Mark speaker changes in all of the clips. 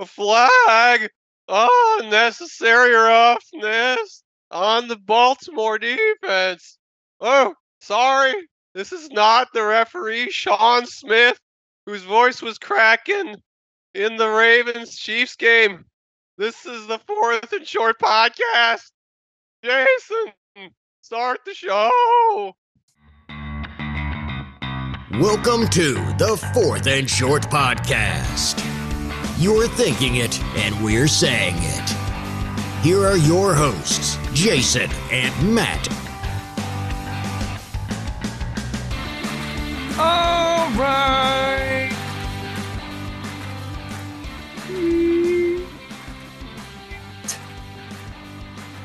Speaker 1: a flag. Oh, necessary roughness on the Baltimore defense. Oh, sorry. This is not the referee, Sean Smith, whose voice was cracking in the Ravens Chiefs game. This is the fourth and short podcast. Jason, start the show.
Speaker 2: Welcome to the Fourth and Short Podcast. You're thinking it, and we're saying it. Here are your hosts, Jason and Matt.
Speaker 3: All right.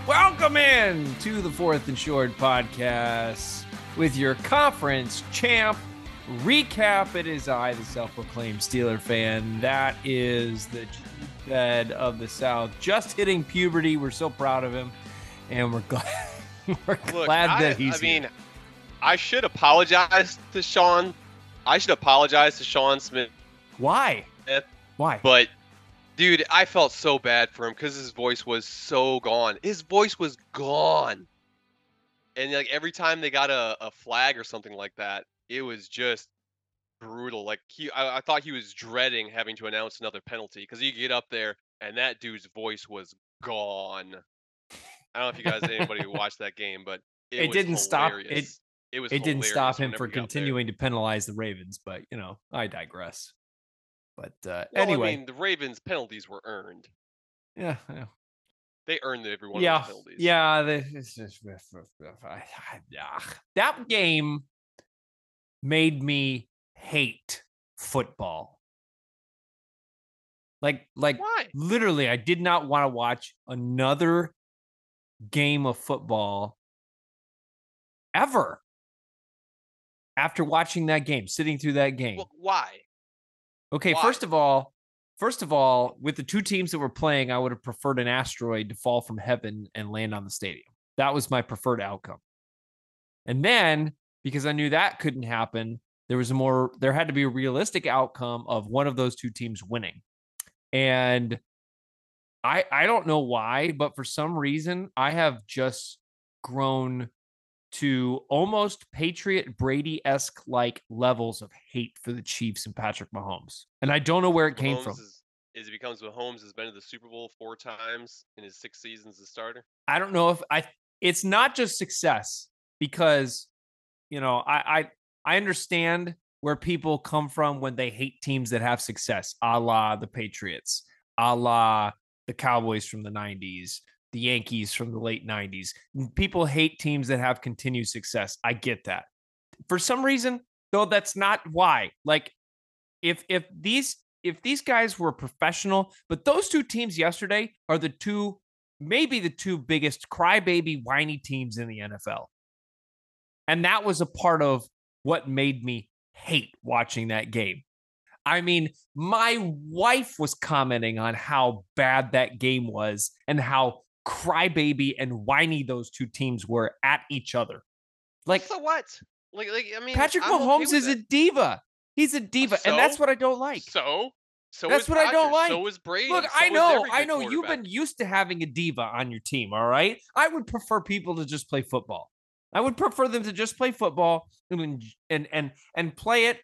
Speaker 3: Welcome in to the Fourth and Short podcast with your conference champ recap. It is I, the self-proclaimed Steeler fan. That is the bed of the South, just hitting puberty. We're so proud of him, and we're glad we're
Speaker 1: Look,
Speaker 3: glad
Speaker 1: I,
Speaker 3: that he's.
Speaker 1: I mean,
Speaker 3: here.
Speaker 1: I should apologize to Sean. I should apologize to Sean Smith,
Speaker 3: why? Why?
Speaker 1: but dude, I felt so bad for him because his voice was so gone. His voice was gone. And like every time they got a, a flag or something like that, it was just brutal. Like he, I, I thought he was dreading having to announce another penalty because you get up there and that dude's voice was gone. I don't know if you guys anybody who watched that game, but it,
Speaker 3: It didn't stop- it-
Speaker 1: It was.
Speaker 3: it didn't stop him
Speaker 1: whenever
Speaker 3: for
Speaker 1: he got there.
Speaker 3: continuing to penalize the Ravens, but you know, I digress. But uh,
Speaker 1: Well,
Speaker 3: anyway,
Speaker 1: I mean, the Ravens' penalties were earned.
Speaker 3: yeah, yeah,
Speaker 1: They earned every one
Speaker 3: yeah,
Speaker 1: of penalties.
Speaker 3: yeah. This is just, I- I- ah. that game made me hate football. Like, like
Speaker 1: Why?
Speaker 3: literally, I did not want to watch another game of football ever. After watching that game, sitting through that game.
Speaker 1: Well, why?
Speaker 3: Okay,
Speaker 1: Why?
Speaker 3: first of all, first of all, with the two teams that were playing, I would have preferred an asteroid to fall from heaven and land on the stadium. That was my preferred outcome. And then, because I knew that couldn't happen, there was a more there had to be a realistic outcome of one of those two teams winning. And I I don't know why, but for some reason, I have just grown to almost Patriot Brady esque like levels of hate for the Chiefs and Patrick Mahomes. And I don't know where it came
Speaker 1: Mahomes
Speaker 3: from.
Speaker 1: Is, is it becomes Mahomes has been to the Super Bowl four times in his six seasons as a starter?
Speaker 3: I don't know if I it's not just success because you know, I I I understand where people come from when they hate teams that have success, a la the Patriots, a la the Cowboys from the 90s, the Yankees from the late 90s. People hate teams that have continued success. I get that. For some reason, though, that's not why. Like, if if these if these guys were professional, but those two teams yesterday are the two, maybe the two biggest crybaby whiny teams in the NFL. And that was a part of what made me hate watching that game. I mean, my wife was commenting on how bad that game was and how crybaby and whiny those two teams were at each other. Like
Speaker 1: so what? Like, like I mean,
Speaker 3: Patrick
Speaker 1: I'm
Speaker 3: Mahomes
Speaker 1: with
Speaker 3: is a diva. He's a diva, and that's what I don't like.
Speaker 1: so. So
Speaker 3: That's
Speaker 1: is
Speaker 3: what I don't
Speaker 1: Rodgers, So
Speaker 3: like.
Speaker 1: is Brady.
Speaker 3: Look,
Speaker 1: so
Speaker 3: I know, I know you've been used to having a diva on your team, all right? I would prefer people to just play football. I would prefer them to just play football and and and, and play it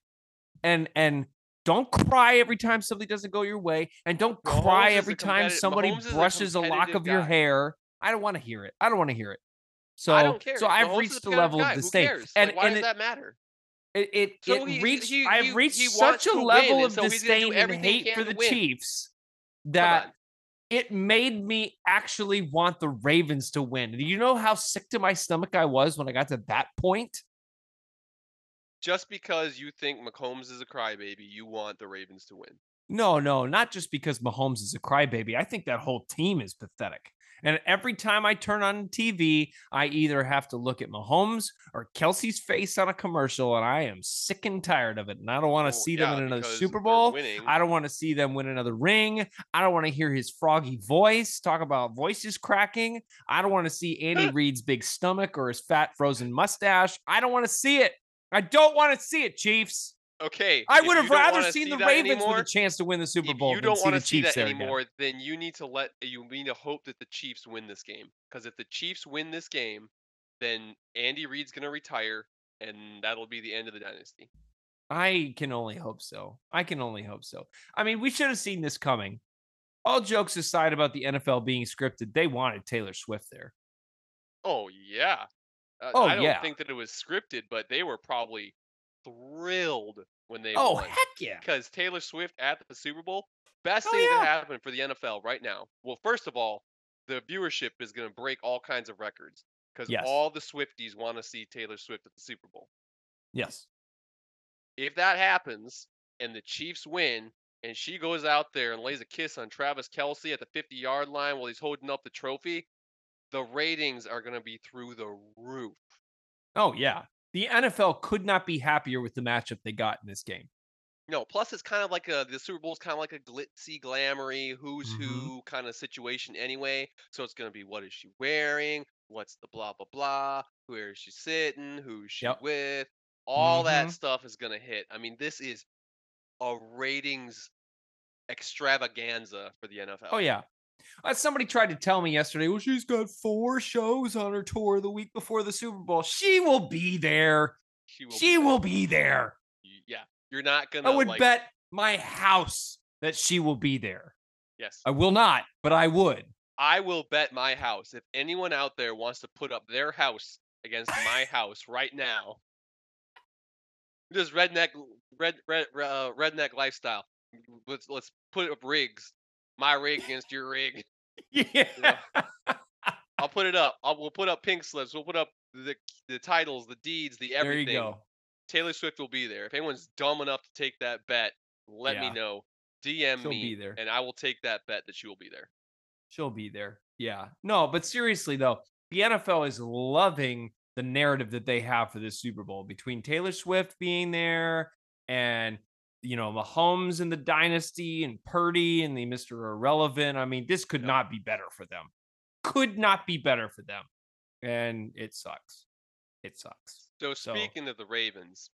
Speaker 3: and and don't cry every time something doesn't go your way and don't
Speaker 1: Mahomes
Speaker 3: cry every time somebody
Speaker 1: Mahomes is a
Speaker 3: brushes a, lock of your hair. I don't want to hear it. I don't want to hear it. So
Speaker 1: I don't care.
Speaker 3: so I've reached
Speaker 1: a
Speaker 3: the level
Speaker 1: guy.
Speaker 3: of disdain. And
Speaker 1: like, why
Speaker 3: and
Speaker 1: does
Speaker 3: it,
Speaker 1: that matter?
Speaker 3: it it,
Speaker 1: So
Speaker 3: it
Speaker 1: he-
Speaker 3: reached
Speaker 1: he-
Speaker 3: I've reached such a
Speaker 1: to win,
Speaker 3: level of
Speaker 1: so he's gonna do
Speaker 3: disdain and hate for the
Speaker 1: win.
Speaker 3: Chiefs that. It made me actually want the Ravens to win. Do you know how sick to my stomach I was when I got to that point?
Speaker 1: Just because you think Mahomes is a crybaby, you want the Ravens to win.
Speaker 3: No, no, not just because Mahomes is a crybaby. I think that whole team is pathetic. And every time I turn on TV, I either have to look at Mahomes or Kelce's face on a commercial, and I am sick and tired of it. And I don't want to
Speaker 1: Well,
Speaker 3: see them
Speaker 1: yeah,
Speaker 3: in another Super Bowl. I don't want to see them win another ring. I don't want to hear his froggy voice talk about voices cracking. I don't want to see Andy Reid's big stomach or his fat frozen mustache. I don't want to see it. I don't want to see it, Chiefs.
Speaker 1: Okay.
Speaker 3: I would have rather seen
Speaker 1: see
Speaker 3: the Ravens
Speaker 1: anymore,
Speaker 3: with a chance to win the Super Bowl
Speaker 1: you don't want to see
Speaker 3: Chiefs
Speaker 1: that
Speaker 3: there again.
Speaker 1: anymore, then you need to let you need to hope that the Chiefs win this game. Because if the Chiefs win this game, then Andy Reid's gonna retire, and that'll be the end of the dynasty.
Speaker 3: I can only hope so. I can only hope so. I mean, we should have seen this coming. All jokes aside about the NFL being scripted, they wanted Taylor Swift there.
Speaker 1: Oh yeah. Uh,
Speaker 3: Oh,
Speaker 1: I don't
Speaker 3: yeah.
Speaker 1: think that it was scripted, but they were probably thrilled when they
Speaker 3: Oh,
Speaker 1: won.
Speaker 3: heck yeah.
Speaker 1: because Taylor Swift at the Super Bowl, best
Speaker 3: Oh,
Speaker 1: thing that
Speaker 3: yeah.
Speaker 1: happened for the NFL right now. Well, first of all, the viewership is going to break all kinds of records because
Speaker 3: Yes.
Speaker 1: all the Swifties want to see Taylor Swift at the Super Bowl.
Speaker 3: Yes.
Speaker 1: If that happens and the Chiefs win and she goes out there and lays a kiss on Travis Kelce at the 50 yard line while he's holding up the trophy, the ratings are going to be through the roof.
Speaker 3: Oh, yeah. The NFL could not be happier with the matchup they got in this game.
Speaker 1: No, plus it's kind of like a the Super Bowl is kind of like a glitzy, glamoury, who's
Speaker 3: Mhm.
Speaker 1: who kind of situation anyway. So it's gonna be what is she wearing? What's the blah blah blah? Where is she sitting? Who's she
Speaker 3: Yep.
Speaker 1: with? All that
Speaker 3: Mhm.
Speaker 1: stuff is gonna hit. I mean, this is a ratings extravaganza for the NFL.
Speaker 3: Oh, yeah. Somebody tried to tell me yesterday, well, she's got four shows on her tour the week before the Super Bowl. She will be there.
Speaker 1: she will.
Speaker 3: She
Speaker 1: be
Speaker 3: will be there.
Speaker 1: Yeah, you're not gonna.
Speaker 3: I would
Speaker 1: like,
Speaker 3: bet my house that she will be there.
Speaker 1: Yes,
Speaker 3: I will not, but I would.
Speaker 1: I will bet my house. If anyone out there wants to put up their house against my house right now, this redneck, red, red, uh, redneck lifestyle. Let's let's put up rigs. My rig against your rig.
Speaker 3: Yeah.
Speaker 1: I'll put it up. I'll, we'll put up pink slips. We'll put up the the titles, the deeds, the
Speaker 3: there
Speaker 1: everything.
Speaker 3: you go.
Speaker 1: Taylor Swift will be there. If anyone's dumb enough to take that bet, let me know. DM
Speaker 3: She'll
Speaker 1: me,
Speaker 3: be there.
Speaker 1: and I will take that bet that she will be there.
Speaker 3: She'll be there. Yeah. No, but seriously though, the NFL is loving the narrative that they have for this Super Bowl between Taylor Swift being there and you know Mahomes and the dynasty and Purdy and the Mr. Irrelevant. I mean, this could
Speaker 1: Yep.
Speaker 3: not be better for them. Could not be better for them. And it sucks. It sucks.
Speaker 1: So
Speaker 3: So-
Speaker 1: speaking of the Ravens,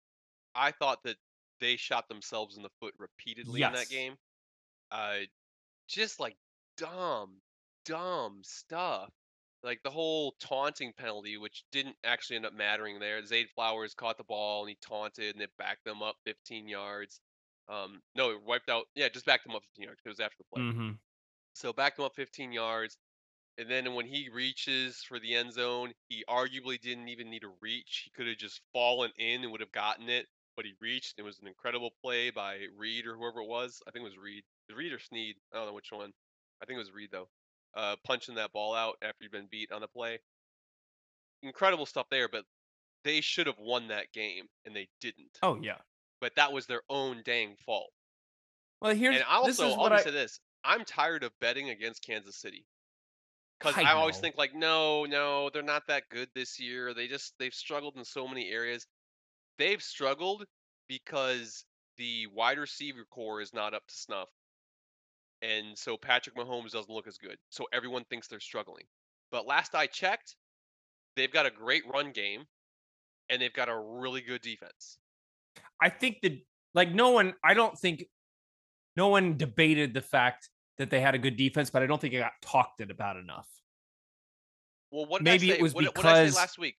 Speaker 1: I thought that they shot themselves in the foot repeatedly in that game. Uh, just like dumb, dumb stuff. Like the whole taunting penalty, which didn't actually end up mattering there. Zay Flowers caught the ball and he taunted and it backed them up 15 yards. Um, no, it wiped out. Yeah, just backed them up 15 yards. It was after the play.
Speaker 3: Mhm.
Speaker 1: So backed him up 15 yards. And then when he reaches for the end zone, he arguably didn't even need to reach. He could have just fallen in and would have gotten it, but he reached. It was an incredible play by Reed or whoever it was. I think it was Reed. Reed or Sneed. I don't know which one. I think it was Reed though. Uh, punching that ball out after he'd been beat on the play. Incredible stuff there, but they should have won that game and they didn't.
Speaker 3: Oh yeah.
Speaker 1: But that was their own dang fault.
Speaker 3: Well, here's
Speaker 1: And I
Speaker 3: this
Speaker 1: also,
Speaker 3: is
Speaker 1: I'll just
Speaker 3: I
Speaker 1: say this: I'm tired of betting against Kansas City because
Speaker 3: I
Speaker 1: I, always think like, no, no, they're not that good this year. They just they've struggled in so many areas. They've struggled because the wide receiver core is not up to snuff, and so Patrick Mahomes doesn't look as good. So everyone thinks they're struggling. But last I checked, they've got a great run game, and they've got a really good defense.
Speaker 3: I think that like no one, I don't think no one debated the fact that they had a good defense, but I don't think it got talked about enough.
Speaker 1: Well, what
Speaker 3: Maybe
Speaker 1: I
Speaker 3: it was
Speaker 1: what, did- what I
Speaker 3: because-
Speaker 1: say last week?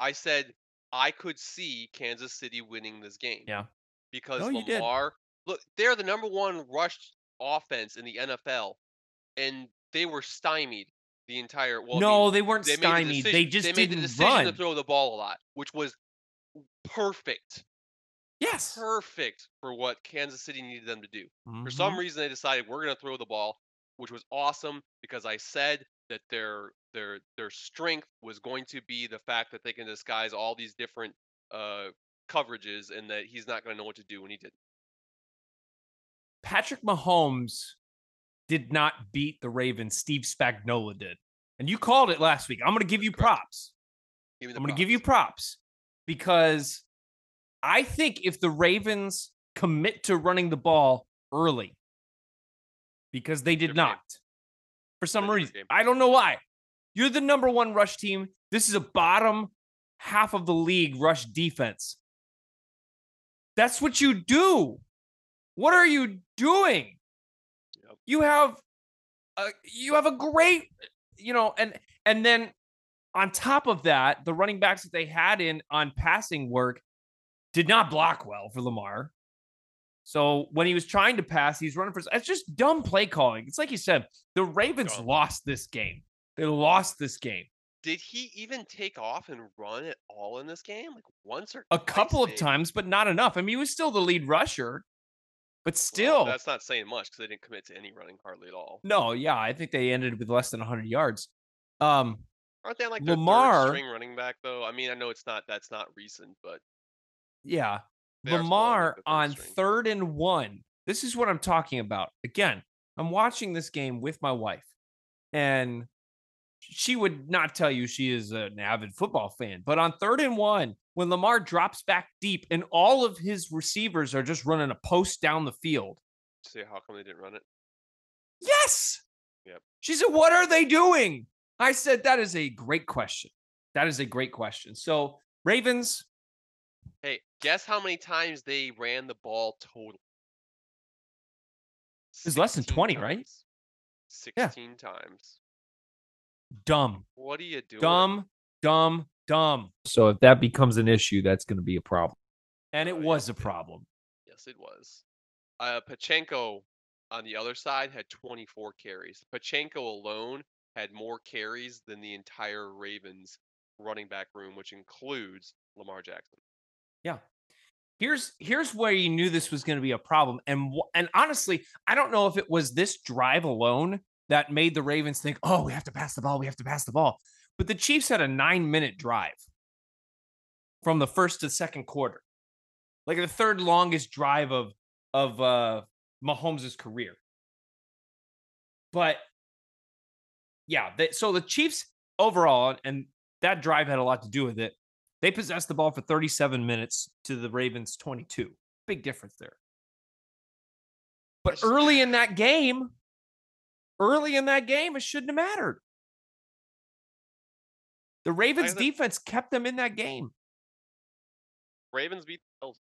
Speaker 1: I said I could see Kansas City winning this game.
Speaker 3: Yeah.
Speaker 1: Because
Speaker 3: No.
Speaker 1: Lamar, look, they're the number one rushed offense in the NFL, and they were stymied the entire. Well, I
Speaker 3: no,
Speaker 1: mean,
Speaker 3: they weren't
Speaker 1: they made the
Speaker 3: stymied. They just
Speaker 1: they made
Speaker 3: didn't
Speaker 1: the decision
Speaker 3: run.
Speaker 1: to throw the ball a lot, which was perfect,
Speaker 3: yes.
Speaker 1: perfect for what Kansas City needed them to do. For
Speaker 3: Mhm.
Speaker 1: some reason, they decided we're going to throw the ball, which was awesome because I said that their their their strength was going to be the fact that they can disguise all these different uh, coverages and that he's not going to know what to do, and he did.
Speaker 3: Patrick Mahomes did not beat the Ravens. Steve Spagnuolo did. And you called it last week. I'm going to give you props.
Speaker 1: Give
Speaker 3: I'm going to give you
Speaker 1: props
Speaker 3: because I think if the Ravens commit to running the ball early, because they did
Speaker 1: Different game.
Speaker 3: not for some reason,
Speaker 1: game.
Speaker 3: I don't know why. You're the number one rush team. This is a bottom half of the league rush defense. That's what you do. What are you doing?
Speaker 1: Yep.
Speaker 3: You have a, you have a great, you know, and and then on top of that, the running backs that they had in on passing work did not block well for Lamar. So when he was trying to pass, he's running for it's just dumb play calling. It's like you said, the Ravens lost this game. They lost this game.
Speaker 1: Did he even take off and run at all in this game? Like once or
Speaker 3: A couple of times, but not enough. I mean, he was still the lead rusher, but
Speaker 1: Well,
Speaker 3: still.
Speaker 1: that's not saying much because they didn't commit to any running hardly at all.
Speaker 3: no, yeah, I think they ended with less than 100 yards. Um,
Speaker 1: Aren't they like
Speaker 3: Lamar-
Speaker 1: string running back though? I mean, I know it's not that's not recent, but
Speaker 3: yeah,
Speaker 1: They are still on, like,
Speaker 3: Lamar on
Speaker 1: string.
Speaker 3: third and one. This is what I'm talking about. Again, I'm watching this game with my wife, and she would not tell you she is an avid football fan. But on third and one, when Lamar drops back deep and all of his receivers are just running a post down the field,
Speaker 1: see how come they didn't run it?
Speaker 3: yes.
Speaker 1: Yep.
Speaker 3: She said, What are they doing? I said, That is a great question. That is a great question. So, Ravens,
Speaker 1: Hey, guess how many times they ran the ball total?
Speaker 3: was less than
Speaker 1: 16
Speaker 3: 20, right?
Speaker 1: times. Sixteen times.
Speaker 3: dumb.
Speaker 1: What are you doing?
Speaker 3: dumb, dumb, dumb. So if that becomes an issue, that's going to be a problem. And it
Speaker 1: Oh, yeah,
Speaker 3: was a problem.
Speaker 1: Yes, it was. Uh, Pacheco on the other side had 24 carries. Pacheco alone had more carries than the entire Ravens running back room, which includes Lamar Jackson.
Speaker 3: Yeah. Here's here's where you knew this was going to be a problem, and and honestly, I don't know if it was this drive alone that made the Ravens think, oh, we have to pass the ball, we have to pass the ball. But the Chiefs had a nine minute drive from the first to second quarter, like the third longest drive of of uh, Mahomes' career. But yeah, they, so the Chiefs overall, and that drive had a lot to do with it. They possessed the ball for 37 minutes to the Ravens 22. Big difference there. But early in that game, early in that game, it shouldn't have mattered. The Ravens defense kept them in that game.
Speaker 1: Ravens beat the Bills,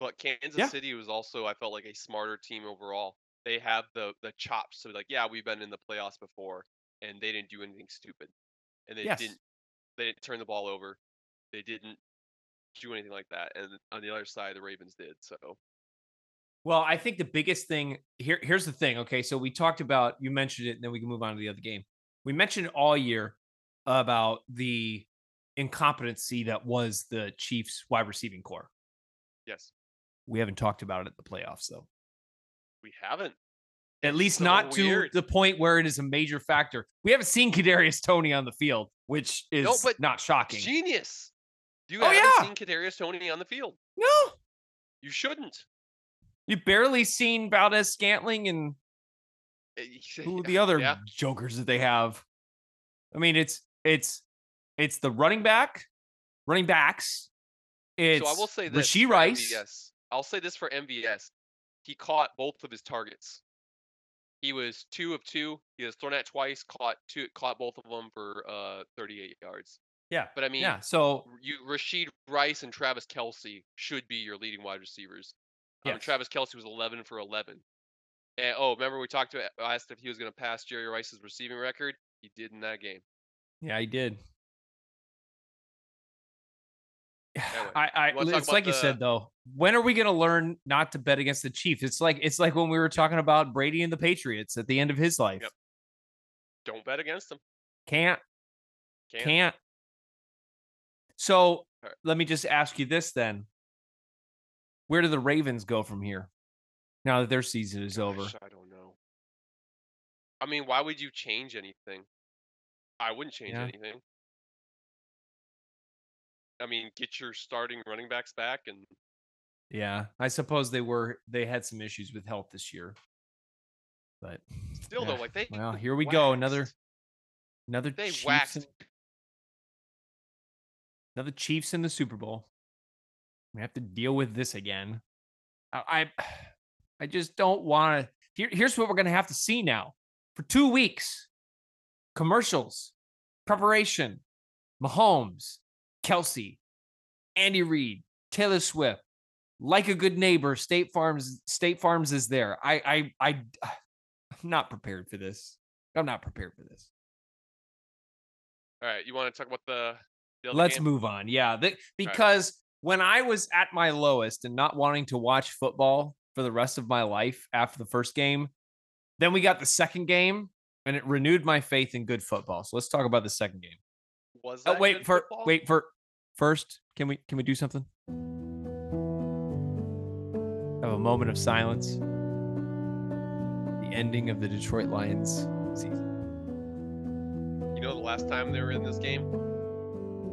Speaker 1: but Kansas
Speaker 3: Yeah.
Speaker 1: City was also I felt like a smarter team overall. They have the the chops to be like, yeah, we've been in the playoffs before, and they didn't do anything stupid, and they
Speaker 3: Yes.
Speaker 1: didn't they didn't turn the ball over, they didn't do anything like that, and on the other side, the Ravens did. So
Speaker 3: Well, I think the biggest thing here here's the thing. Okay, so we talked about you mentioned it, and then we can move on to the other game. We mentioned all year about the incompetency that was the Chiefs wide receiving core.
Speaker 1: yes,
Speaker 3: We haven't talked about it at the playoffs, though.
Speaker 1: we haven't.
Speaker 3: At least
Speaker 1: so
Speaker 3: not to the point where it is a major factor. We haven't seen Kadarius Toney on the field, which is
Speaker 1: No, but
Speaker 3: not shocking.
Speaker 1: Genius. You
Speaker 3: Oh,
Speaker 1: haven't
Speaker 3: yeah.
Speaker 1: seen Kadarius Toney on the field.
Speaker 3: no,
Speaker 1: You shouldn't.
Speaker 3: you've barely seen Valdes-Scantling and
Speaker 1: Eh,
Speaker 3: who the other
Speaker 1: Yeah.
Speaker 3: jokers that they have? I mean, it's it's it's the running back, running backs. It's
Speaker 1: so I will say this. Rashee
Speaker 3: Rice.
Speaker 1: MVS. I'll say this for MVS. He caught both of his targets. He was two of two. He was thrown at twice, caught two, caught both of them for uh 38 yards.
Speaker 3: Yeah,
Speaker 1: But I mean,
Speaker 3: yeah. So
Speaker 1: you Rashee Rice and Travis Kelce should be your leading wide receivers. Um, Travis Kelce was 11 for 11. And oh, remember we talked to I asked if he was going to pass Jerry Rice's receiving record. He did in that game.
Speaker 3: yeah, he did.
Speaker 1: Anyway,
Speaker 3: I, I
Speaker 1: you wanna talk
Speaker 3: it's like
Speaker 1: about
Speaker 3: you said though. When are we going to learn not to bet against the Chiefs? It's like it's like when we were talking about Brady and the Patriots at the end of his life.
Speaker 1: Yep. Don't bet against them.
Speaker 3: Can't
Speaker 1: Can't.
Speaker 3: can't. So let me just ask you this then: Where do the Ravens go from here? Now that their season is over,
Speaker 1: I don't know. I mean, why would you change anything? I wouldn't change
Speaker 3: Yeah.
Speaker 1: anything. I mean, get your starting running backs back, and
Speaker 3: yeah, I suppose they were they had some issues with health this year, but
Speaker 1: still though,
Speaker 3: eh,
Speaker 1: like they
Speaker 3: well, here we go, another another
Speaker 1: they
Speaker 3: Chiefs
Speaker 1: waxed.
Speaker 3: In, another Chiefs in the Super Bowl. We have to deal with this again. I I, just don't want to. Here, here's what we're gonna have to see now for two weeks: commercials, preparation, Mahomes, Kelce, Andy Reid, Taylor Swift, like a good neighbor, State Farms State Farms is there. I I I I'm not prepared for this. I'm not prepared for this.
Speaker 1: All right, you want to talk about the? The
Speaker 3: Let's
Speaker 1: game?
Speaker 3: move on. Yeah, th- because when I was at my lowest and not wanting to watch football for the rest of my life after the first game, then we got the second game and it renewed my faith in good football. So let's talk about the second game.
Speaker 1: Was
Speaker 3: Oh,
Speaker 1: that
Speaker 3: wait
Speaker 1: good
Speaker 3: for
Speaker 1: football?
Speaker 3: wait for first. Can we can we do something? Have a moment of silence. The ending of the Detroit Lions season.
Speaker 1: You know the last time they were in this game?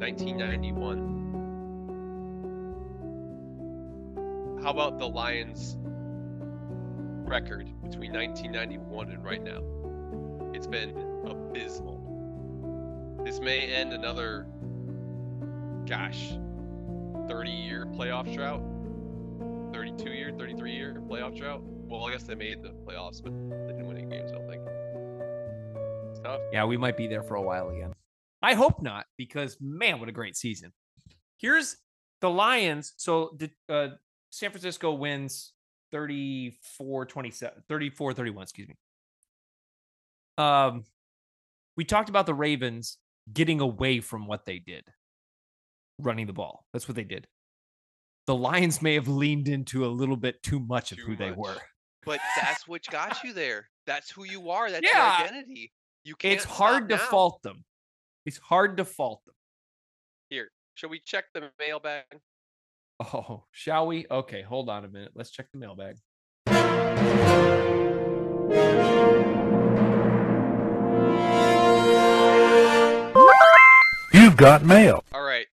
Speaker 1: 1991. How about the Lions' record between 1991 and right now? It's been abysmal. This may end another, gosh, 30 year playoff drought. 32 year, 33 year playoff drought. Well, I guess they made the playoffs, but they didn't win any games, I don't think. Tough.
Speaker 3: Yeah, we might be there for a while again. I hope not, because man, what a great season. Here's the Lions. So the uh, San Francisco wins 34 27, 34 31, excuse me. Um, we talked about the Ravens getting away from what they did, running the ball. That's what they did. The Lions may have leaned into a little bit too much of
Speaker 1: Too
Speaker 3: who they were.
Speaker 1: But that's what got you there. That's who you are. That's
Speaker 3: Yeah.
Speaker 1: your identity. You can't.
Speaker 3: It's hard to
Speaker 1: now.
Speaker 3: fault them. It's hard to fault them.
Speaker 1: Here, shall we check the mailbag?
Speaker 3: Oh, shall we? Okay, hold on a minute. Let's check the mailbag.
Speaker 4: You've got mail.
Speaker 1: All right.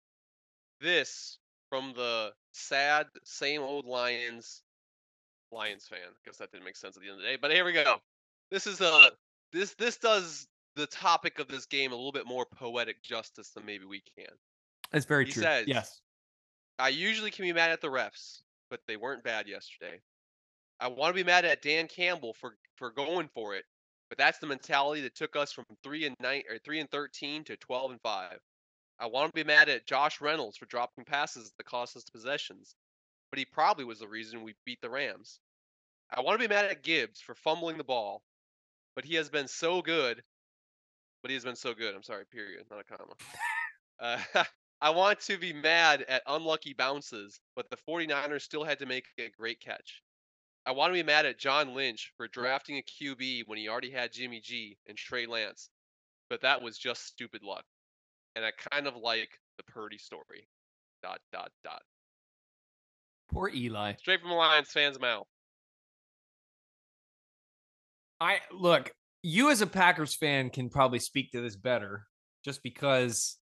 Speaker 1: This from the sad, same old Lions, Lions fan. I Guess that didn't make sense at the end of the day. But here we go. This is a this this does the topic of this game a little bit more poetic justice than maybe we can.
Speaker 3: That's very
Speaker 1: He
Speaker 3: true.
Speaker 1: says-
Speaker 3: yes.
Speaker 1: I usually can be mad at the refs, but they weren't bad yesterday. I want to be mad at Dan Campbell for for going for it, but that's the mentality that took us from three and nine or three and thirteen to twelve and five. I want to be mad at Josh Reynolds for dropping passes that cost us possessions, but he probably was the reason we beat the Rams. I want to be mad at Gibbs for fumbling the ball, but he has been so good. But he has been so good. I'm sorry. Period. Not a comma. Uh, I want to be mad at unlucky bounces, but the 49ers still had to make a great catch. I want to be mad at John Lynch for drafting a QB when he already had Jimmy G and Trey Lance, but that was just stupid luck. And I kind of like the Purdy story. Dot dot dot.
Speaker 3: Poor Eli.
Speaker 1: Straight from the Lions fans' mouth.
Speaker 3: I look, you as a Packers fan can probably speak to this better just because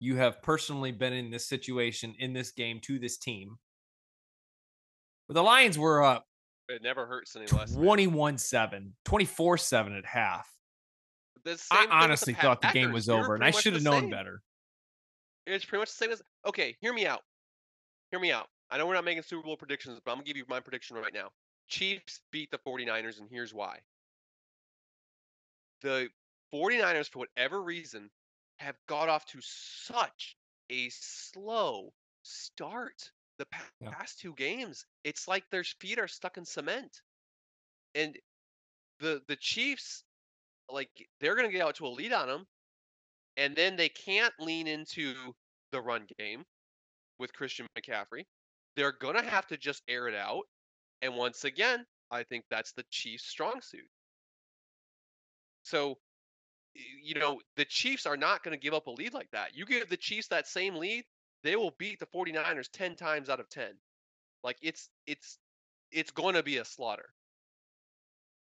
Speaker 3: you have personally been in this situation in this game to this team. But the Lions were up
Speaker 1: It never hurts any less.
Speaker 3: 21 7, 24 7 at half.
Speaker 1: The
Speaker 3: I
Speaker 1: with the
Speaker 3: honestly thought the game was over and I should have known
Speaker 1: same.
Speaker 3: better.
Speaker 1: It's pretty much the same as okay, hear me out. Hear me out. I know we're not making Super Bowl predictions, but I'm gonna give you my prediction right now. Chiefs beat the 49ers, and here's why. The 49ers, for whatever reason, have got off to such a slow start the pa-
Speaker 3: Yeah.
Speaker 1: past two games. It's like their feet are stuck in cement. And the the Chiefs, like they're gonna get out to a lead on them, and then they can't lean into the run game with Christian McCaffrey. They're gonna have to just air it out. And once again, I think that's the Chiefs' strong suit. So, you know, the Chiefs are not going to give up a lead like that. You give the Chiefs that same lead, they will beat the 49ers 10 times out of 10. Like it's it's it's going to be a slaughter.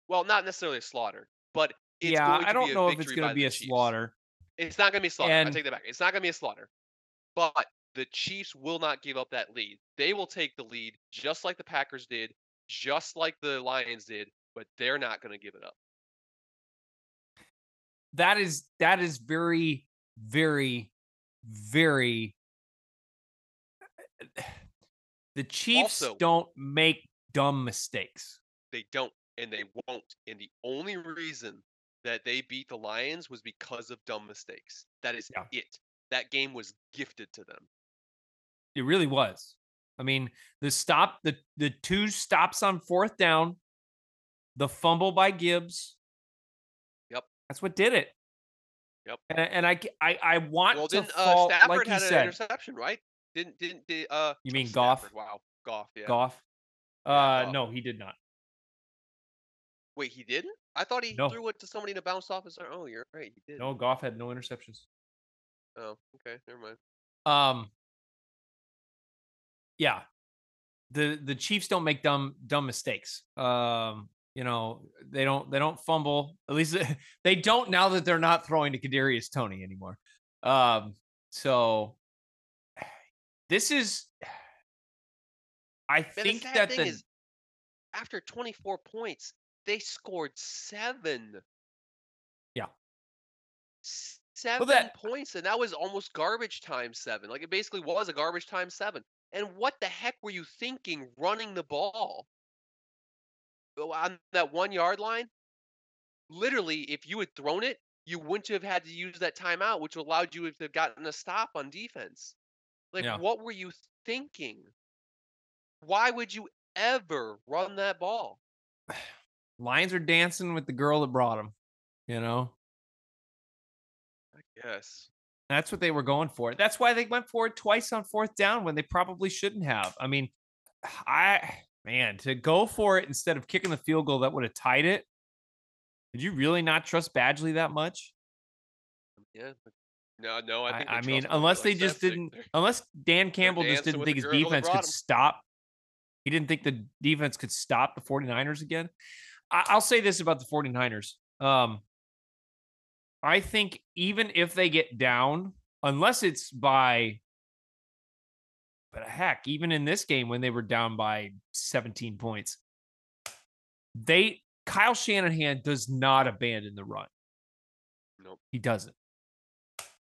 Speaker 1: Well, not necessarily a slaughter, but it's
Speaker 3: yeah,
Speaker 1: going to
Speaker 3: I don't
Speaker 1: be a
Speaker 3: know if it's going to be a
Speaker 1: Chiefs.
Speaker 3: slaughter.
Speaker 1: It's not going to be a slaughter. I take that back. It's not going to be a slaughter. But the Chiefs will not give up that lead. They will take the lead just like the Packers did, just like the Lions did, but they're not going to give it up.
Speaker 3: That is that is very, very, very. Eh, the Chiefs
Speaker 1: Also-
Speaker 3: don't make dumb mistakes.
Speaker 1: They don't, and they won't. And the only reason that they beat the Lions was because of dumb mistakes. That is
Speaker 3: Yeah.
Speaker 1: it. That game was gifted to them.
Speaker 3: It really was. I mean, the stop, the the two stops on fourth down, the fumble by Gibbs. That's what did it.
Speaker 1: Yep.
Speaker 3: And, and I, I, I want
Speaker 1: Well,
Speaker 3: to
Speaker 1: didn't uh, Stafford
Speaker 3: like
Speaker 1: had an
Speaker 3: said,
Speaker 1: interception, right? Didn't didn't did, uh?
Speaker 3: You mean Goff?
Speaker 1: Stafford, Wow, Goff. Yeah.
Speaker 3: Goff.
Speaker 1: Yeah,
Speaker 3: Uh,
Speaker 1: Goff.
Speaker 3: no, he did not.
Speaker 1: Wait, he didn't? I thought he
Speaker 3: No.
Speaker 1: threw it to somebody to bounce off his. Oh, you're right. He did.
Speaker 3: No, Goff had no interceptions.
Speaker 1: Oh, okay. Never mind.
Speaker 3: Um, yeah, the the Chiefs don't make dumb dumb mistakes. Um, you know they don't they don't fumble. At least they don't now that they're not throwing to Kadarius Toney anymore. Um, so this is. I
Speaker 1: Man, the
Speaker 3: think
Speaker 1: sad
Speaker 3: that
Speaker 1: thing
Speaker 3: the
Speaker 1: is, after 24 points, they scored seven.
Speaker 3: Yeah.
Speaker 1: Seven
Speaker 3: that-
Speaker 1: points, and that was almost garbage time seven. Like it basically was a garbage time seven. And what the heck were you thinking running the ball on that one yard line? Literally, if you had thrown it, you wouldn't have had to use that timeout, which allowed you to have gotten a stop on defense. Like,
Speaker 3: Yeah.
Speaker 1: what were you thinking? Why would you ever run that ball?
Speaker 3: Lions are dancing with the girl that brought them. You know,
Speaker 1: I guess.
Speaker 3: That's what they were going for. That's why they went for it twice on fourth down when they probably shouldn't have. I mean, I man, to go for it instead of kicking the field goal that would have tied it. Did you really not trust Badgley that much?
Speaker 1: Yeah. No, no, I
Speaker 3: I,
Speaker 1: think.
Speaker 3: I mean, unless they
Speaker 1: Steph
Speaker 3: just didn't, unless Dan Campbell just didn't think his defense could
Speaker 1: him.
Speaker 3: stop. He didn't think the defense could stop the 49ers again. I, I'll say this about the 49ers. Um, I think even if they get down, unless it's by, but heck, even in this game when they were down by 17 points, they Kyle Shanahan does not abandon the run.
Speaker 1: Nope.
Speaker 3: He doesn't.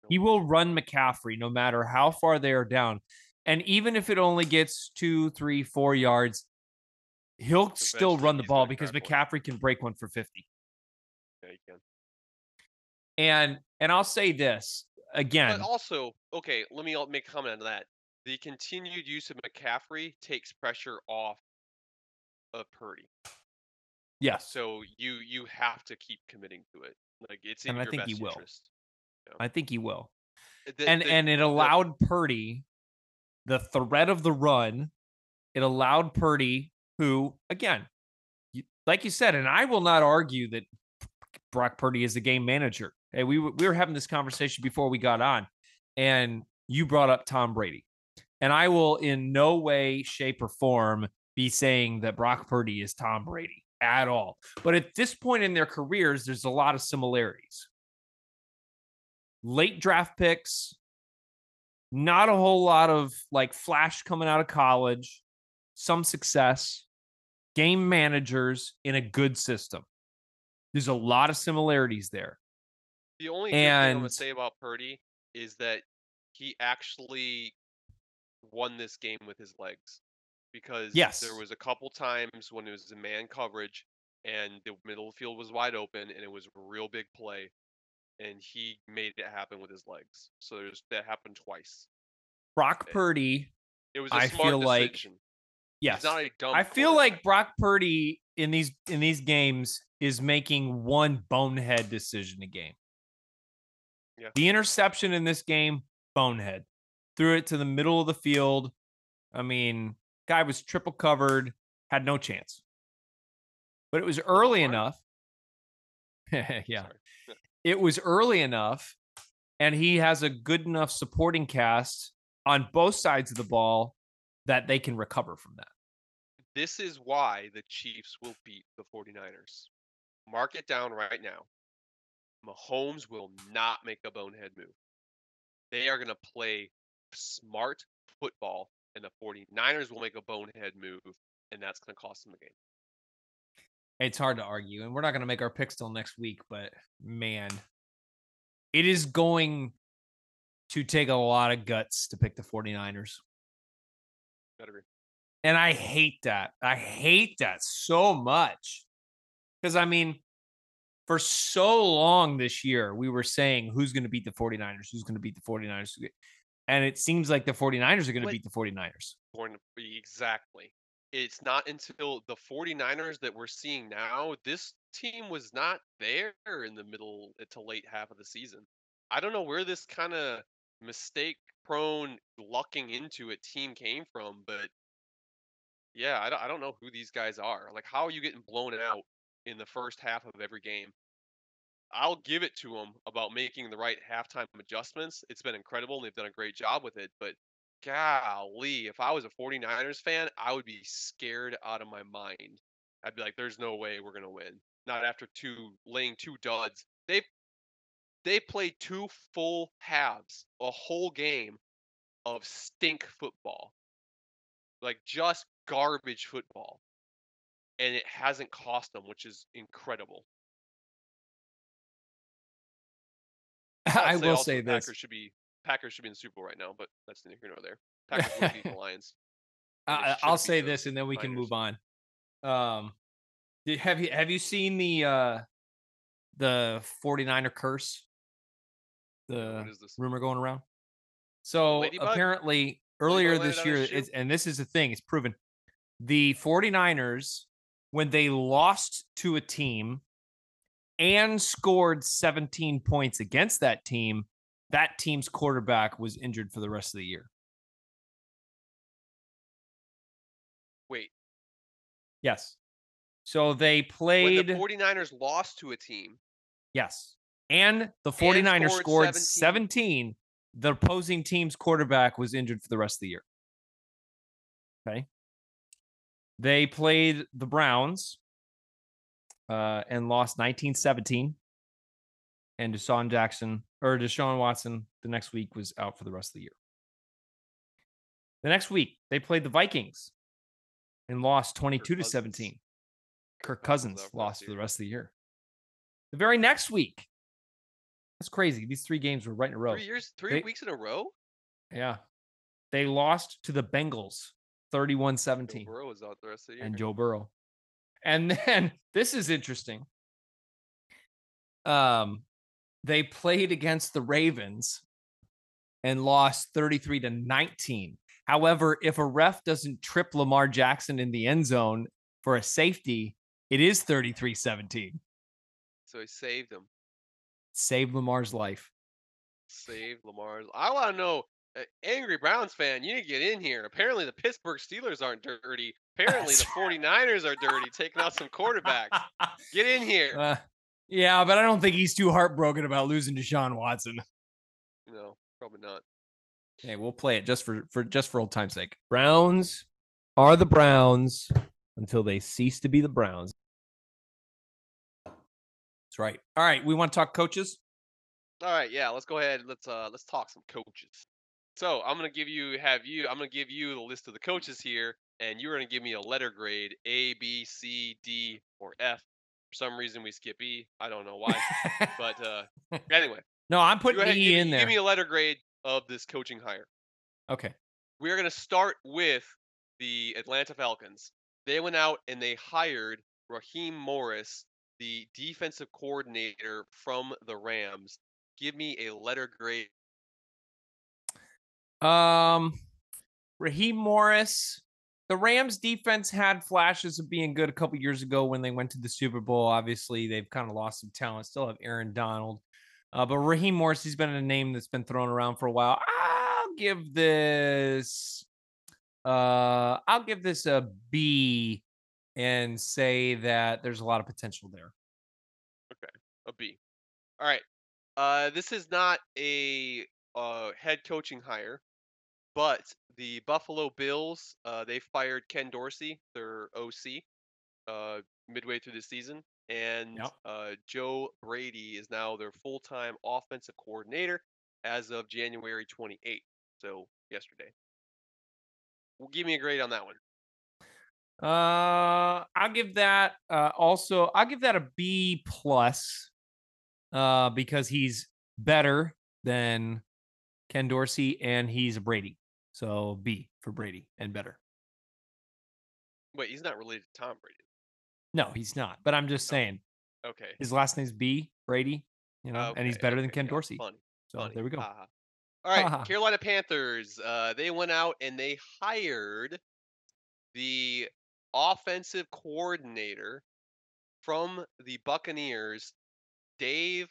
Speaker 3: He will run McCaffrey no matter how far they are down. And even if it only gets two, three, four yards, he'll still run the ball because McCaffrey can break one for 50.
Speaker 1: Yeah, you can.
Speaker 3: And and I'll say this again.
Speaker 1: But also, okay, let me make a comment on that. The continued use of McCaffrey takes pressure off of Purdy.
Speaker 3: yes.
Speaker 1: So you you have to keep committing to it. Like it's in
Speaker 3: And I
Speaker 1: your
Speaker 3: think he will.
Speaker 1: interest.
Speaker 3: I think he will.
Speaker 1: The-
Speaker 3: and
Speaker 1: the-
Speaker 3: and it allowed Purdy the threat of the run. It allowed Purdy, who again, like you said, and I will not argue that Brock Purdy is the game manager. Hey, we we were having this conversation before we got on, and you brought up Tom Brady, and I will in no way, shape, or form be saying that Brock Purdy is Tom Brady at all. But at this point in their careers, there's a lot of similarities late draft picks, not a whole lot of like flash coming out of college, some success, game managers in a good system. There's a lot of similarities there.
Speaker 1: The only good thing I
Speaker 3: would
Speaker 1: say about Purdy is that he actually won this game with his legs. Because
Speaker 3: Yes.
Speaker 1: there was a couple times when it was in man coverage and the middle field was wide open and it was a real big play and he made it happen with his legs. So there's that happened twice.
Speaker 3: Brock Purdy,
Speaker 1: It was a
Speaker 3: I
Speaker 1: smart
Speaker 3: feel like-
Speaker 1: decision.
Speaker 3: yes.
Speaker 1: A dumb
Speaker 3: I feel like. Brock Purdy in these in these games is making one bonehead decision a game.
Speaker 1: Yeah.
Speaker 3: The interception in this game, bonehead. Threw it to the middle of the field. I mean, guy was triple covered, had no chance. But it was early
Speaker 1: Lamar?
Speaker 3: enough. yeah. It was early enough and he has a good enough supporting cast on both sides of the ball that they can recover from that.
Speaker 1: This is why the Chiefs will beat the 49ers. Mark it down right now. Mahomes will not make a bonehead move. They are going to play smart football, and the 49ers will make a bonehead move, and that's going to cost them the game.
Speaker 3: It's hard to argue, and we're not going to make our picks till next week. But man, it is going to take a lot of guts to pick the 49ers.
Speaker 1: Better.
Speaker 3: And I hate that. I hate that so much. Because, I mean, for so long this year, we were saying who's going to beat the 49ers, who's going to beat the 49ers. And it seems like the 49ers are going to beat the 49ers.
Speaker 1: Exactly. It's not until the 49ers that we're seeing now. This team was not there in the middle eh, to late half of the season. I don't know where this kind of mistake prone lucking into a team came from, but yeah, I don't, I don't know who these guys are. Like, how are you getting blown out in the first half of every game? I'll give it to them about making the right halftime adjustments. It's been incredible and they've done a great job with it, but golly, if I was a 49ers fan, I would be scared out of my mind. I'd be like, there's no way we're going to win. Not after two laying two duds. They they played two full halves, a whole game of stink football. Like just garbage football. And it hasn't cost them, which is incredible.
Speaker 3: I will say this.
Speaker 1: Packers should be Packers should be in the Super Bowl right now, but that's neither here nor there. Packers would beat the Lions.
Speaker 3: I, I'll say this and then we can move on. Um, did, have you have you seen the uh the 49er curse? The
Speaker 1: What is this?
Speaker 3: rumor going around. So
Speaker 1: ladybug?
Speaker 3: apparently earlier this year, and this is the thing, it's proven the 49ers, when they lost to a team and scored 17 points against that team, that team's quarterback was injured for the rest of the year.
Speaker 1: Wait,
Speaker 3: Yes. So they
Speaker 1: when
Speaker 3: played.
Speaker 1: the 49ers lost to a team,
Speaker 3: Yes. And the 49ers
Speaker 1: scored
Speaker 3: scored
Speaker 1: 17.
Speaker 3: 17. The opposing team's quarterback was injured for the rest of the year. Okay. They played the Browns uh, and lost 1917. And Deshaun Jackson or Deshaun Watson the next week was out for the rest of the year. The next week, they played the Vikings and lost 22 to 17. Kirk
Speaker 1: Cousins
Speaker 3: Cousins
Speaker 1: out for the rest
Speaker 3: lost for
Speaker 1: the
Speaker 3: rest of the year. The very next week, that's crazy. These three games were right in a row.
Speaker 1: three years, three
Speaker 3: They-
Speaker 1: weeks in a row,
Speaker 3: Yeah. They lost to the Bengals 31
Speaker 1: Joe
Speaker 3: 17
Speaker 1: Burrow is out the rest of the year.
Speaker 3: and Joe Burrow. And then this is interesting. Um, they played against the Ravens and lost 33 to 19. However, if a ref doesn't trip Lamar Jackson in the end zone for a safety, it is 33 17.
Speaker 1: So he saved him.
Speaker 3: Saved Lamar's life.
Speaker 1: Saved Lamar's. I want to know, uh, angry Browns fan, you need to get in here. Apparently, the Pittsburgh Steelers aren't dirty. Apparently, the 49ers are dirty, taking out some quarterbacks. Get in here.
Speaker 3: Uh, yeah, but I don't think he's too heartbroken about losing to Sean Watson.
Speaker 1: No, probably not.
Speaker 3: Hey, we'll play it just for for just for old time's sake. Browns are the Browns until they cease to be the Browns. That's right. All right, we want to talk coaches.
Speaker 1: All right, yeah, let's go ahead. Let's uh let's talk some coaches. So I'm gonna give you have you I'm gonna give you the list of the coaches here, and you're gonna give me a letter grade A, B, C, D, or F. For some reason we skip E. I don't know why. but uh anyway,
Speaker 3: no, I'm putting
Speaker 1: ahead,
Speaker 3: E
Speaker 1: give,
Speaker 3: in
Speaker 1: me,
Speaker 3: there.
Speaker 1: give me a letter grade of this coaching hire.
Speaker 3: okay.
Speaker 1: We are gonna start with the Atlanta Falcons. They went out and they hired Raheem Morris, the defensive coordinator from the Rams. Give me a letter grade
Speaker 3: Um, Raheem Morris. The Rams defense had flashes of being good a couple years ago when they went to the Super Bowl. Obviously, they've kind of lost some talent. Still have Aaron Donald. Uh, but Raheem Morris, he's been a name that's been thrown around for a while. I'll give this uh I'll give this a B and say that there's a lot of potential there.
Speaker 1: Okay, a B. All right. Uh, this is not a uh, head coaching hire, but the Buffalo Bills uh, they fired Ken Dorsey, their OC, uh, midway through the season, and
Speaker 3: Yep.
Speaker 1: uh, Joe Brady is now their full-time offensive coordinator as of January 28th. So yesterday. Well, give me a grade on that one.
Speaker 3: Uh, I'll give that uh, also. I'll give that a B plus, uh, because he's better than Ken Dorsey and he's a Brady. So B for Brady and better.
Speaker 1: Wait, he's not related to Tom Brady.
Speaker 3: No, he's not. But I'm just saying
Speaker 1: Okay.
Speaker 3: his last name's B Brady. You know, and he's
Speaker 1: Okay,
Speaker 3: better than Ken
Speaker 1: yeah,
Speaker 3: Dorsey.
Speaker 1: Funny.
Speaker 3: So
Speaker 1: funny.
Speaker 3: there we go.
Speaker 1: haha. All right,
Speaker 3: Haha.
Speaker 1: Carolina Panthers. Uh, they went out and they hired the offensive coordinator from the Buccaneers, Dave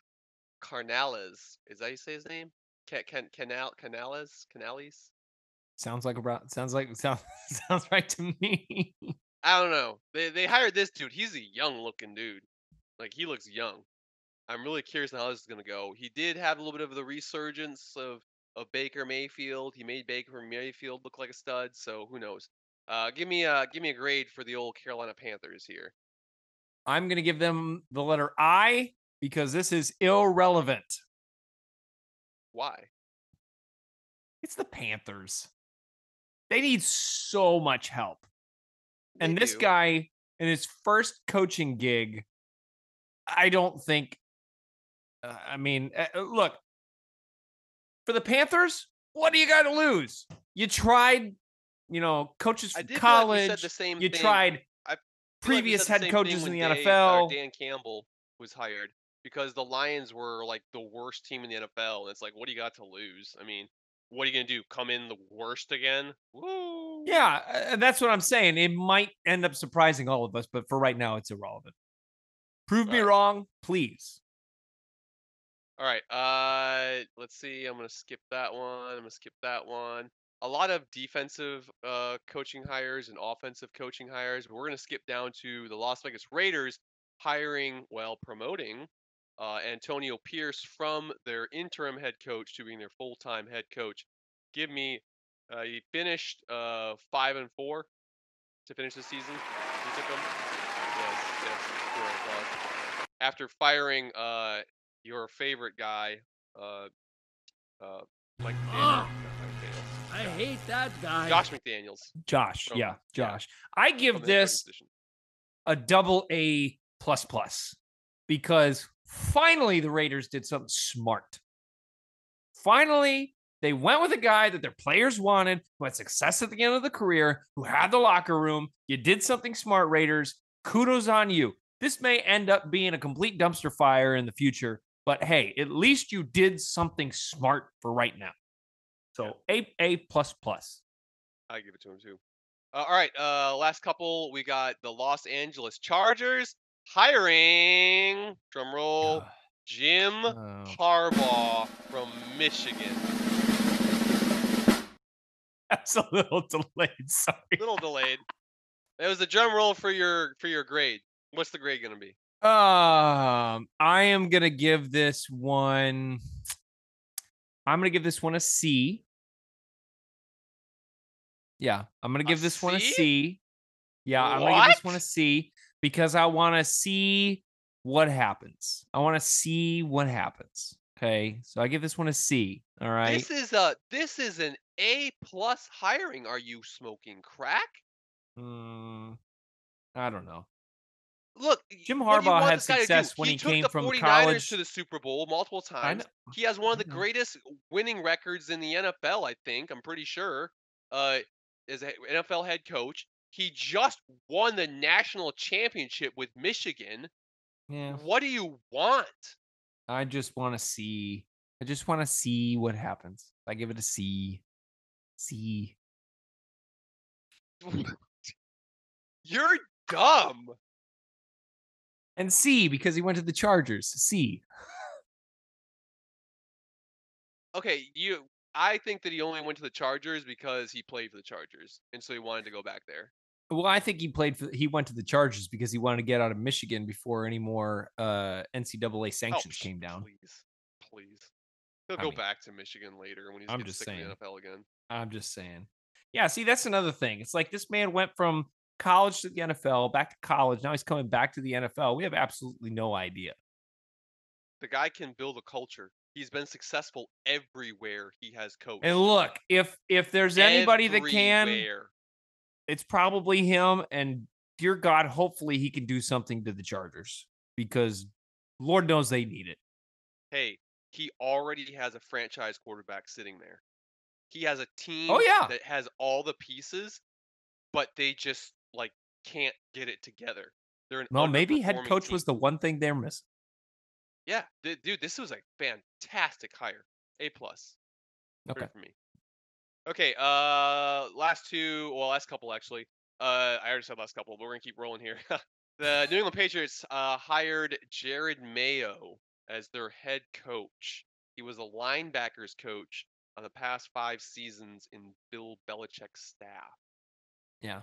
Speaker 1: Carnales. Is that how you say his name? Can can Canal Canales Canales?
Speaker 3: Sounds like about sounds like sounds sounds right to me.
Speaker 1: I don't know. They they hired this dude. He's a young looking dude. Like he looks young. I'm really curious how this is gonna go. He did have a little bit of the resurgence of of Baker Mayfield. He made Baker Mayfield look like a stud. So who knows? Uh, give me a give me a grade for the old Carolina Panthers here.
Speaker 3: I'm gonna give them the letter I because this is irrelevant.
Speaker 1: Why?
Speaker 3: It's the Panthers. They need so much help. and
Speaker 1: They
Speaker 3: this
Speaker 1: do.
Speaker 3: guy in his first coaching gig, I don't think. uh, I mean, uh, uh, look for the Panthers. What do you got to lose? You tried, you know, coaches from
Speaker 1: did feel like we said
Speaker 3: college.
Speaker 1: the same
Speaker 3: you tried
Speaker 1: I feel like we
Speaker 3: previous head coaches in the
Speaker 1: Dave- or
Speaker 3: NFL.
Speaker 1: Dan Campbell was hired because the Lions were like the worst team in the NFL. And it's like, what do you got to lose? I mean, what are you gonna do? Come in the worst again? Woo!
Speaker 3: Yeah, that's what I'm saying. It might end up surprising all of us, but for right now, it's irrelevant. Prove me
Speaker 1: Alright.
Speaker 3: wrong, please.
Speaker 1: All right. Uh, let's see. I'm gonna skip that one. I'm gonna skip that one. A lot of defensive uh, coaching hires and offensive coaching hires, but we're gonna skip down to the Las Vegas Raiders hiring, well, promoting uh, Antonio Pierce from their interim head coach to being their full-time head coach. Give me. Uh, he finished uh, five and four to finish the season. You took him. Yes, yes, correct, uh, After firing uh, your favorite guy, uh, uh, Mike McDaniel. Not Mike
Speaker 4: I
Speaker 1: McDaniel.
Speaker 4: hate that guy.
Speaker 1: Josh McDaniels.
Speaker 3: Josh,
Speaker 1: From-
Speaker 3: yeah,
Speaker 1: yeah,
Speaker 3: Josh. I give this a double A plus plus because finally the Raiders did something smart. Finally, they went with a guy that their players wanted, who had success at the end of the career, who had the locker room. You did something smart, Raiders. Kudos on you. This may end up being a complete dumpster fire in the future, but hey, at least you did something smart for right now. So A A plus plus.
Speaker 1: I give it to him too. Uh, all right. Uh, last couple. We got the Los Angeles Chargers hiring. Drum roll. Jim
Speaker 3: Oh.
Speaker 1: Harbaugh from Michigan.
Speaker 3: That's a little delayed. Sorry.
Speaker 1: A little delayed. It was a drum roll for your for your grade. What's the grade gonna be?
Speaker 3: Um, I am gonna give this one. I'm gonna give this one a C. Yeah, I'm gonna
Speaker 1: A
Speaker 3: give this one a
Speaker 1: C.
Speaker 3: Yeah, I'm gonna give this one a? C because I want to see what happens. I want to see what happens. Okay, so I give this one a C. All right.
Speaker 1: This is a this is an A plus hiring. Are you smoking crack?
Speaker 3: Mm, I don't know.
Speaker 1: Look,
Speaker 3: Jim Harbaugh had
Speaker 1: this guy to do?
Speaker 3: success when he
Speaker 1: took
Speaker 3: came from college.
Speaker 1: to the Super Bowl multiple times. He has one of the greatest winning records in the NFL, I think. I'm pretty sure. Uh, as an NFL head coach, he just won the national championship with Michigan.
Speaker 3: Yeah.
Speaker 1: What do you want?
Speaker 3: I just want to see. I just want to see what happens. I give it a C. C.
Speaker 1: You're dumb.
Speaker 3: And C because he went to the Chargers. C.
Speaker 1: Okay, you. I think that he only went to the Chargers because he played for the Chargers, and so he wanted to go back there.
Speaker 3: Well, I think he played for. He went to the Chargers because he wanted to get out of Michigan before any more uh, NCAA
Speaker 1: Oh,
Speaker 3: sanctions
Speaker 1: sh-
Speaker 3: came down.
Speaker 1: Please, please. He'll
Speaker 3: I
Speaker 1: go
Speaker 3: mean,
Speaker 1: back to Michigan later when he's
Speaker 3: I'm just
Speaker 1: sick of
Speaker 3: saying.
Speaker 1: the NFL again.
Speaker 3: I'm just saying. Yeah. See, that's another thing. It's like this man went from college to the NFL, back to college. Now he's coming back to the NFL. We have absolutely no idea.
Speaker 1: The guy can build a culture. He's been successful everywhere he has coached.
Speaker 3: And look, if if there's anybody that can,
Speaker 1: Everywhere.
Speaker 3: It's probably him. And dear God, hopefully he can do something to the Chargers because Lord knows they need it.
Speaker 1: Hey, he already has a franchise quarterback sitting there. He has a oh, team
Speaker 3: Oh, yeah.
Speaker 1: that has all the pieces, but they just like can't get it together. They're
Speaker 3: Well, maybe head coach
Speaker 1: team.
Speaker 3: was the one thing they're missing.
Speaker 1: Yeah, dude, this was a fantastic hire. A plus.
Speaker 3: Okay.
Speaker 1: for me. Okay. Uh, last two. Well, last couple actually. Uh, I already said last couple, but we're gonna keep rolling here. the New England Patriots uh, hired Jerod Mayo as their head coach. He was a linebackers coach on the past five seasons in Bill Belichick's staff.
Speaker 3: Yeah.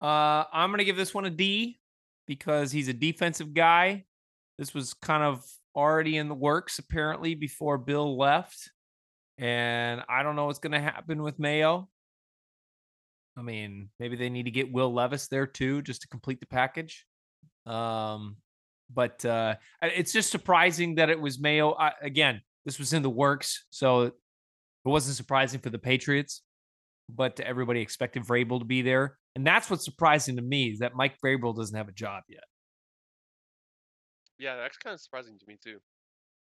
Speaker 3: Uh, I'm gonna give this one a D because he's a defensive guy. This was kind of already in the works apparently before Bill left, and I don't know what's gonna happen with Mayo. I mean, maybe they need to get Will Levis there too, just to complete the package. Um, but uh, it's just surprising that it was Mayo. I, again, this was in the works, so it wasn't surprising for the Patriots but everybody expected Vrabel to be there. And that's what's surprising to me is that Mike Vrabel doesn't have a job yet.
Speaker 1: Yeah, that's kind of surprising to me too.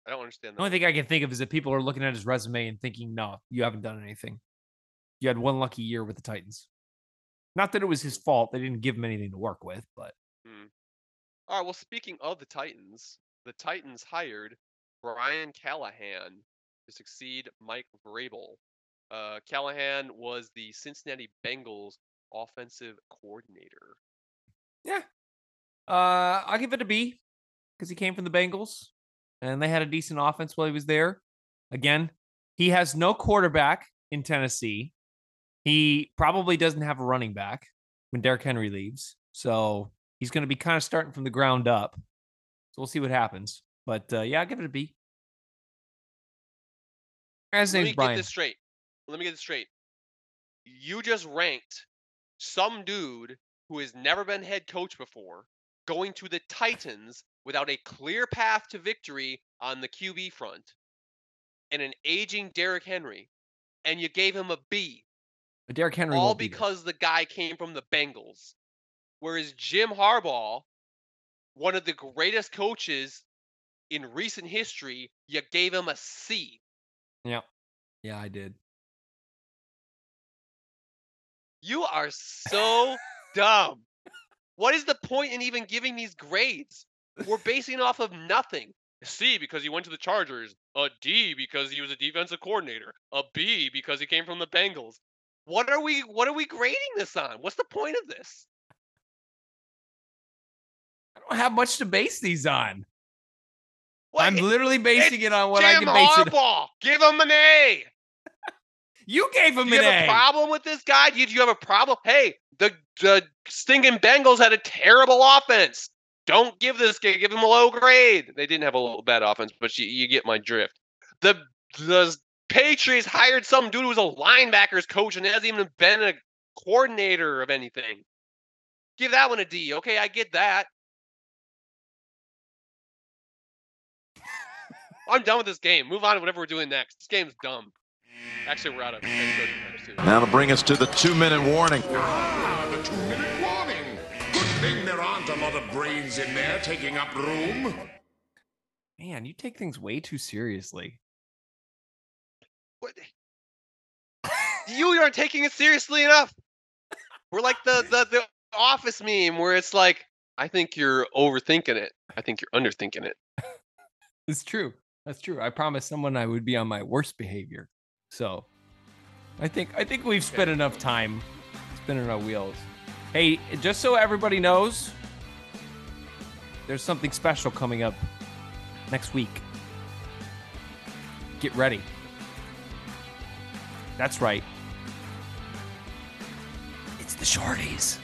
Speaker 1: I don't understand
Speaker 3: The only thing I can think of is that people are looking at his resume and thinking, no, you haven't done anything. You had one lucky year with the Titans. Not that it was his fault. They didn't give him anything to work with, but
Speaker 1: Hmm. All right. Well, speaking of the Titans, the Titans hired Brian Callahan to succeed Mike Vrabel. Uh, Callahan was the Cincinnati Bengals offensive coordinator.
Speaker 3: yeah. Uh, I'll give it a B because he came from the Bengals and they had a decent offense while he was there. Again, he has no quarterback in Tennessee. He probably doesn't have a running back when Derrick Henry leaves. So he's going to be kind of starting from the ground up. So we'll see what happens. But uh, yeah, I'll give it a B. His
Speaker 1: Let me
Speaker 3: Brian.
Speaker 1: get this straight. Let me get this straight. You just ranked some dude who has never been head coach before going to the Titans without a clear path to victory on the QB front and an aging Derrick Henry, and you gave him a B.
Speaker 3: But Derrick Henry
Speaker 1: all
Speaker 3: won't be
Speaker 1: because the guy came from the Bengals. Whereas Jim Harbaugh, one of the greatest coaches in recent history, you gave him a C.
Speaker 3: Yeah. Yeah, I did.
Speaker 1: You are so dumb. What is the point in even giving these grades? We're basing off of nothing. C because he went to the Chargers. A D because he was a defensive coordinator. A B because he came from the Bengals. What are we what are we grading this on? What's the point of this?
Speaker 3: I don't have much to base these on.
Speaker 1: What?
Speaker 3: I'm literally basing it on what
Speaker 1: Jim
Speaker 3: I can base it.
Speaker 1: Harbaugh, give him an A.
Speaker 3: You gave him an A.
Speaker 1: Do you
Speaker 3: an
Speaker 1: have a
Speaker 3: A.
Speaker 1: problem with this guy? Did you have a problem? Hey, the the stinking Bengals had a terrible offense. Don't give this guy. Give him a low grade. They didn't have a little bad offense, but you, you get my drift. The the Patriots hired some dude who was a linebackers coach and hasn't even been a coordinator of anything. Give that one a D. Okay, I get that. I'm done with this game. Move on to whatever we're doing next. This game's dumb. Actually, we're out of head coaching matters too.
Speaker 4: Now to bring us to the two-minute warning.
Speaker 5: Ah, a lot of brains in there taking up room.
Speaker 3: Man, you take things way too seriously.
Speaker 1: What? you aren't taking it seriously enough. We're like the, the the office meme where it's like, I think you're overthinking it. I think you're underthinking it.
Speaker 3: It's true. That's true. I promised someone I would be on my worst behavior. So I think I think we've spent enough time spinning our wheels. Hey, just so everybody knows, there's something special coming up next week. Get ready. That's right. It's the shorties.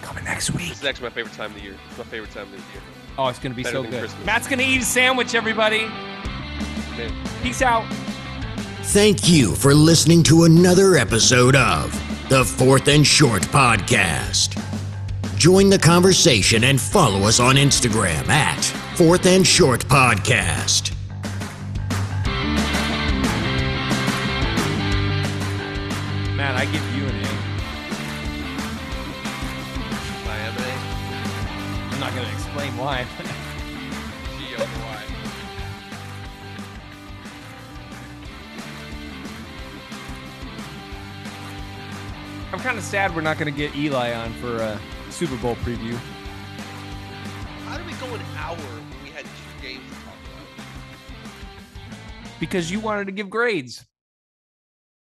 Speaker 3: Coming next week.
Speaker 1: This is actually my favorite time of the year. It's my favorite time of the year.
Speaker 3: Oh, it's gonna be
Speaker 1: Better
Speaker 3: so good.
Speaker 1: Christmas.
Speaker 3: Matt's gonna eat a sandwich, everybody.
Speaker 1: Man.
Speaker 3: Peace out.
Speaker 2: Thank you for listening to another episode of the Fourth and Short Podcast. Join the conversation and follow us on Instagram at Fourth and Short Podcast.
Speaker 3: Matt, I give you an A.
Speaker 1: Miami.
Speaker 3: I'm not gonna explain why.
Speaker 1: G-O-Y.
Speaker 3: I'm kind of sad we're not gonna get Eli on for a Super Bowl preview.
Speaker 1: How did we go an hour when we had two games to talk about?
Speaker 3: because you wanted to give grades.